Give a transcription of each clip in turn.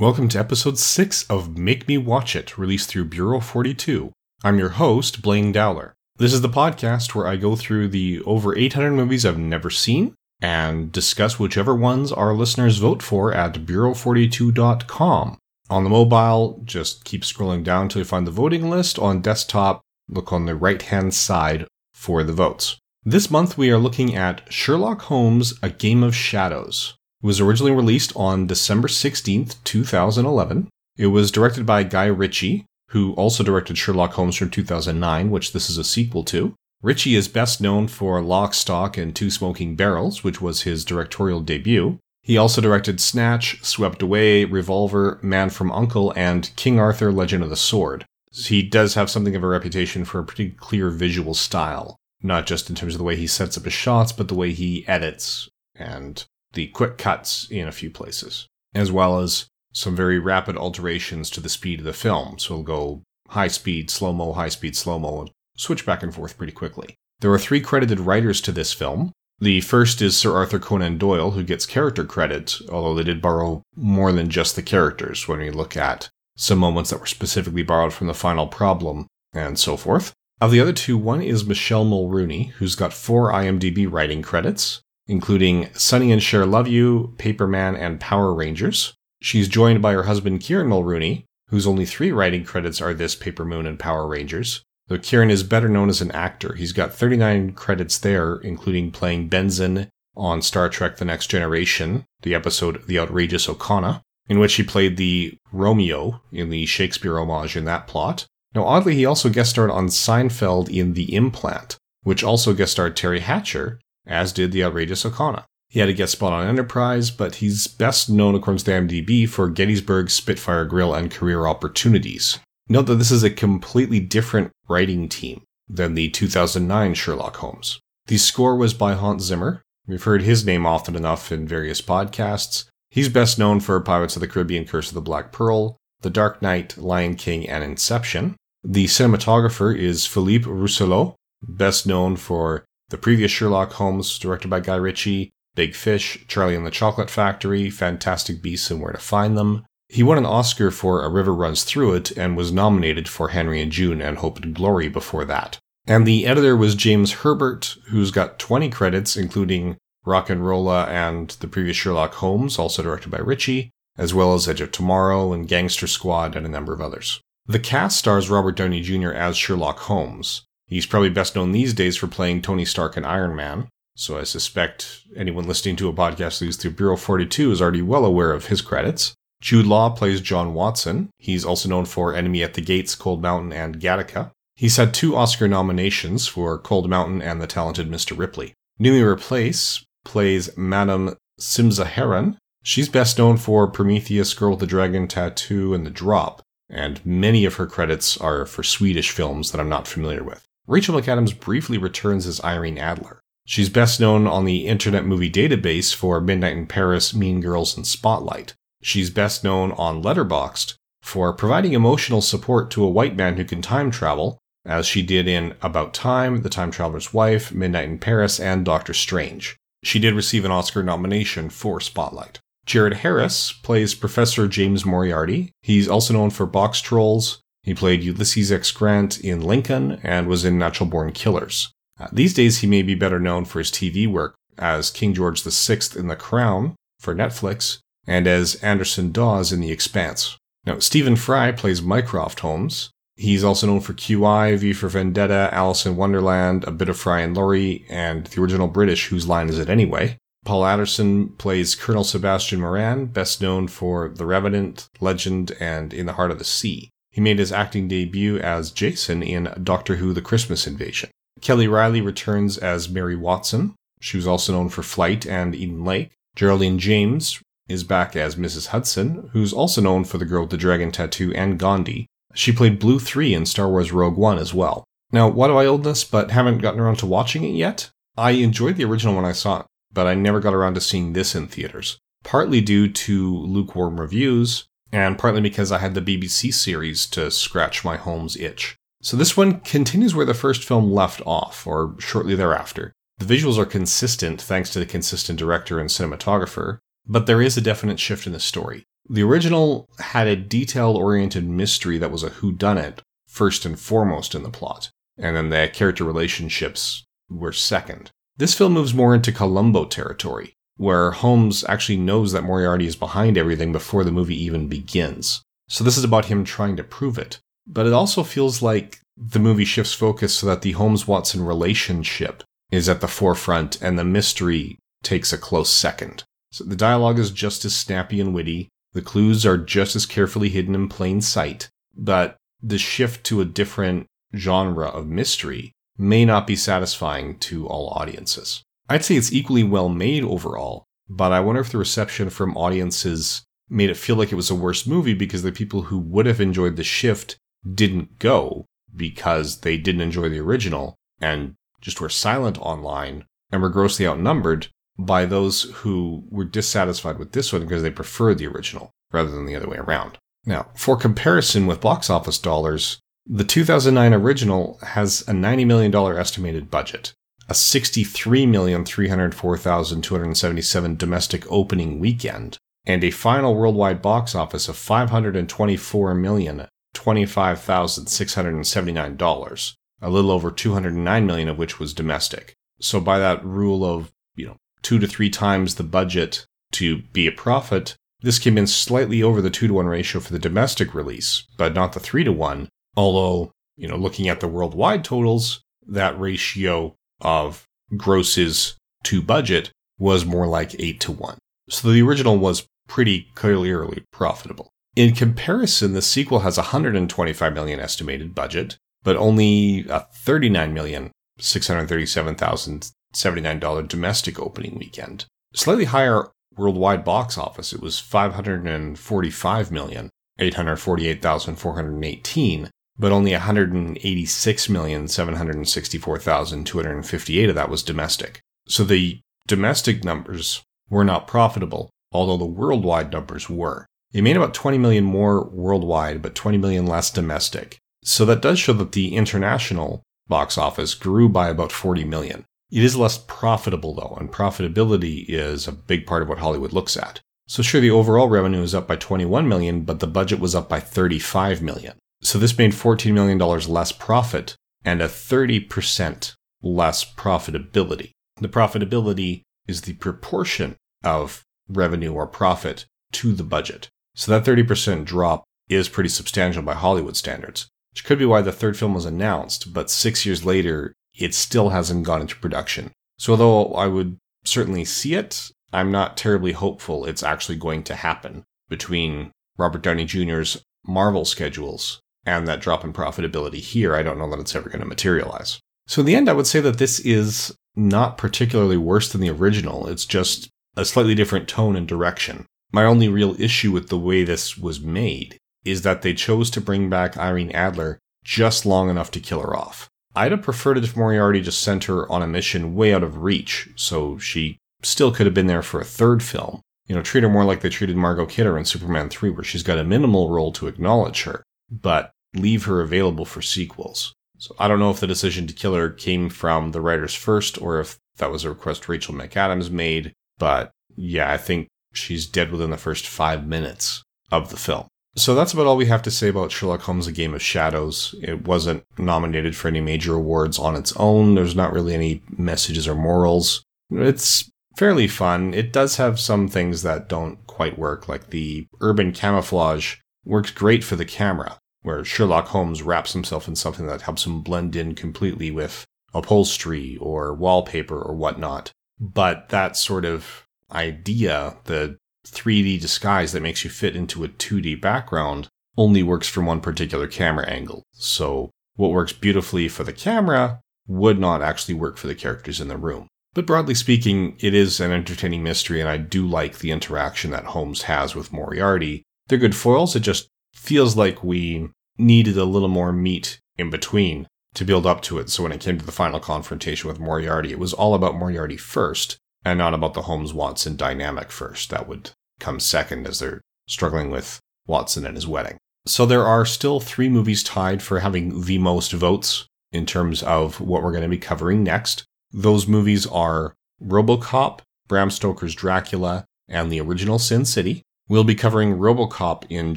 Welcome to episode 6 of Make Me Watch It, released through Bureau 42. I'm your host, Blaine Dowler. This is the podcast where I go through the over 800 movies I've never seen and discuss whichever ones our listeners vote for at Bureau42.com. On the mobile, just keep scrolling down until you find the voting list. On desktop, look on the right hand side for the votes. This month we are looking at Sherlock Holmes A Game of Shadows. It was originally released on December 16th, 2011. It was directed by Guy Ritchie, who also directed Sherlock Holmes from 2009, which this is a sequel to. Ritchie is best known for Lock, Stock, and Two Smoking Barrels, which was his directorial debut. He also directed Snatch, Swept Away, Revolver, Man from Uncle, and King Arthur Legend of the Sword. He does have something of a reputation for a pretty clear visual style, not just in terms of the way he sets up his shots, but the way he edits and the quick cuts in a few places, as well as some very rapid alterations to the speed of the film. So it'll go high speed, slow mo, high speed, slow mo, and switch back and forth pretty quickly. There are three credited writers to this film. The first is Sir Arthur Conan Doyle, who gets character credit, although they did borrow more than just the characters when we look at some moments that were specifically borrowed from the final problem and so forth. Of the other two, one is Michele Mulroney, who's got four IMDb writing credits including Sonny and Cher Love You, Paperman, and Power Rangers. She's joined by her husband Kieran Mulroney, whose only three writing credits are this Paper Moon and Power Rangers. Though Kieran is better known as an actor, he's got 39 credits there, including playing Benzan on Star Trek The Next Generation, the episode The Outrageous Okona, in which he played the Romeo in the Shakespeare homage in that plot. Now, oddly, he also guest starred on Seinfeld in The Implant, which also guest starred Teri Hatcher, as did the outrageous Okona. He had a guest spot on Enterprise, but he's best known, according to IMDb, for Gettysburg, Spitfire Grill, and Career Opportunities. Note that this is a completely different writing team than the 2009 Sherlock Holmes. The score was by Hans Zimmer. We've heard his name often enough in various podcasts. He's best known for Pirates of the Caribbean Curse of the Black Pearl, The Dark Knight, Lion King, and Inception. The cinematographer is Philippe Rousselot, best known for the previous Sherlock Holmes, directed by Guy Ritchie, Big Fish, Charlie and the Chocolate Factory, Fantastic Beasts and Where to Find Them. He won an Oscar for A River Runs Through It and was nominated for Henry and June and Hope and Glory before that. And the editor was James Herbert, who's got 20 credits, including RocknRolla and the previous Sherlock Holmes, also directed by Ritchie, as well as Edge of Tomorrow and Gangster Squad and a number of others. The cast stars Robert Downey Jr. as Sherlock Holmes. He's probably best known these days for playing Tony Stark in Iron Man, so I suspect anyone listening to a podcast that through Bureau 42 is already well aware of his credits. Jude Law plays John Watson. He's also known for Enemy at the Gates, Cold Mountain, and Gattaca. He's had two Oscar nominations for Cold Mountain and The Talented Mr. Ripley. Noomi Rapace plays Madame Simza Heron. She's best known for Prometheus, Girl with the Dragon Tattoo, and The Drop, and many of her credits are for Swedish films that I'm not familiar with. Rachel McAdams briefly returns as Irene Adler. She's best known on the Internet Movie Database for Midnight in Paris, Mean Girls, and Spotlight. She's best known on Letterboxd for providing emotional support to a white man who can time travel, as she did in About Time, The Time Traveler's Wife, Midnight in Paris, and Doctor Strange. She did receive an Oscar nomination for Spotlight. Jared Harris plays Professor James Moriarty. He's also known for Boxtrolls, he played Ulysses S. Grant in Lincoln and was in Natural Born Killers. Uh, these days, he may be better known for his TV work as King George VI in The Crown for Netflix and as Anderson Dawes in The Expanse. Now, Stephen Fry plays Mycroft Holmes. He's also known for QI, V for Vendetta, Alice in Wonderland, A Bit of Fry and Laurie, and the original British Whose Line Is It Anyway? Paul Anderson plays Colonel Sebastian Moran, best known for The Revenant, Legend, and In the Heart of the Sea. He made his acting debut as Jason in Doctor Who The Christmas Invasion. Kelly Reilly returns as Mary Watson. She was also known for Flight and Eden Lake. Geraldine James is back as Mrs. Hudson, who's also known for The Girl with the Dragon Tattoo and Gandhi. She played Blue 3 in Star Wars Rogue One as well. Now, why do I own this but haven't gotten around to watching it yet? I enjoyed the original when I saw it, but I never got around to seeing this in theaters. Partly due to lukewarm reviews, and partly because I had the BBC series to scratch my Holmes itch. So this one continues where the first film left off, or shortly thereafter. The visuals are consistent thanks to the consistent director and cinematographer, but there is a definite shift in the story. The original had a detail oriented mystery that was a whodunit first and foremost in the plot, and then the character relationships were second. This film moves more into Columbo territory, where Holmes actually knows that Moriarty is behind everything before the movie even begins. So this is about him trying to prove it. But it also feels like the movie shifts focus so that the Holmes Watson relationship is at the forefront and the mystery takes a close second. So the dialogue is just as snappy and witty, the clues are just as carefully hidden in plain sight, but the shift to a different genre of mystery may not be satisfying to all audiences. I'd say it's equally well made overall, but I wonder if the reception from audiences made it feel like it was a worse movie because the people who would have enjoyed the shift didn't go because they didn't enjoy the original and just were silent online and were grossly outnumbered by those who were dissatisfied with this one because they preferred the original rather than the other way around. Now, for comparison with box office dollars, the 2009 original has a $90 million estimated budget, a 63,304,277 domestic opening weekend, and a final worldwide box office of $524,025,679, a little over 209 million of which was domestic. So by that rule of, you know, two to three times the budget to be a profit, this came in slightly over the two to one ratio for the domestic release, but not the three to one. Although, you know, looking at the worldwide totals, that ratio of grosses to budget was more like eight to one. So the original was pretty clearly profitable. In comparison, the sequel has a 125 million estimated budget, but only a 39 million $637,079 domestic opening weekend. Slightly higher worldwide box office, it was 545 million, 848,418, but only 186,764,258 of that was domestic. So the domestic numbers were not profitable, although the worldwide numbers were. It made about 20 million more worldwide, but 20 million less domestic. So that does show that the international box office grew by about 40 million. It is less profitable though, and profitability is a big part of what Hollywood looks at. So sure, the overall revenue is up by 21 million, but the budget was up by 35 million. So this made $14 million less profit and a 30% less profitability. The profitability is the proportion of revenue or profit to the budget. So that 30% drop is pretty substantial by Hollywood standards, which could be why the third film was announced, but six years later, it still hasn't gone into production. So although I would certainly see it, I'm not terribly hopeful it's actually going to happen between Robert Downey Jr.'s Marvel schedules and that drop in profitability here. I don't know that it's ever going to materialize. So in the end, I would say that this is not particularly worse than the original. It's just a slightly different tone and direction. My only real issue with the way this was made is that they chose to bring back Irene Adler just long enough to kill her off. I'd have preferred it if Moriarty just sent her on a mission way out of reach, so she still could have been there for a third film. You know, treat her more like they treated Margot Kidder in Superman 3, where she's got a minimal role to acknowledge her, but leave her available for sequels. So I don't know if the decision to kill her came from the writers first or if that was a request Rachel McAdams made, but yeah, I think she's dead within the first five minutes of the film. So that's about all we have to say about Sherlock Holmes A Game of Shadows. It wasn't nominated for any major awards on its own. There's not really any messages or morals. It's fairly fun. It does have some things that don't quite work, like the urban camouflage works great for the camera, where Sherlock Holmes wraps himself in something that helps him blend in completely with upholstery or wallpaper or whatnot. But that sort of idea, the 3D disguise that makes you fit into a 2D background, only works from one particular camera angle. So, what works beautifully for the camera would not actually work for the characters in the room. But broadly speaking, it is an entertaining mystery, and I do like the interaction that Holmes has with Moriarty. They're good foils, it just feels like we needed a little more meat in between to build up to it. So when it came to the final confrontation with Moriarty, it was all about Moriarty first, and not about the Holmes Watson dynamic first. That would come second as they're struggling with Watson and his wedding. So there are still three movies tied for having the most votes in terms of what we're going to be covering next. Those movies are Robocop, Bram Stoker's Dracula, and the original Sin City. We'll be covering Robocop in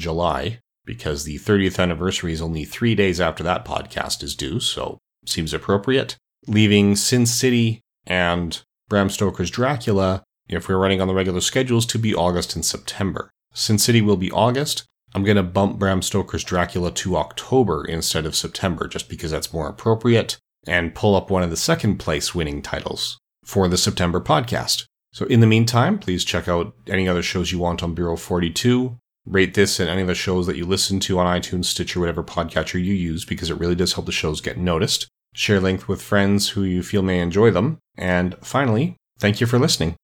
July because the 30th anniversary is only three days after that podcast is due, so seems appropriate. Leaving Sin City and Bram Stoker's Dracula, if we're running on the regular schedules, to be August and September. Sin City will be August. I'm going to bump Bram Stoker's Dracula to October instead of September, just because that's more appropriate, and pull up one of the second place winning titles for the September podcast. So, in the meantime, please check out any other shows you want on Bureau 42. Rate this and any of the shows that you listen to on iTunes, Stitcher, whatever podcatcher you use, because it really does help the shows get noticed. Share length with friends who you feel may enjoy them. And finally, thank you for listening.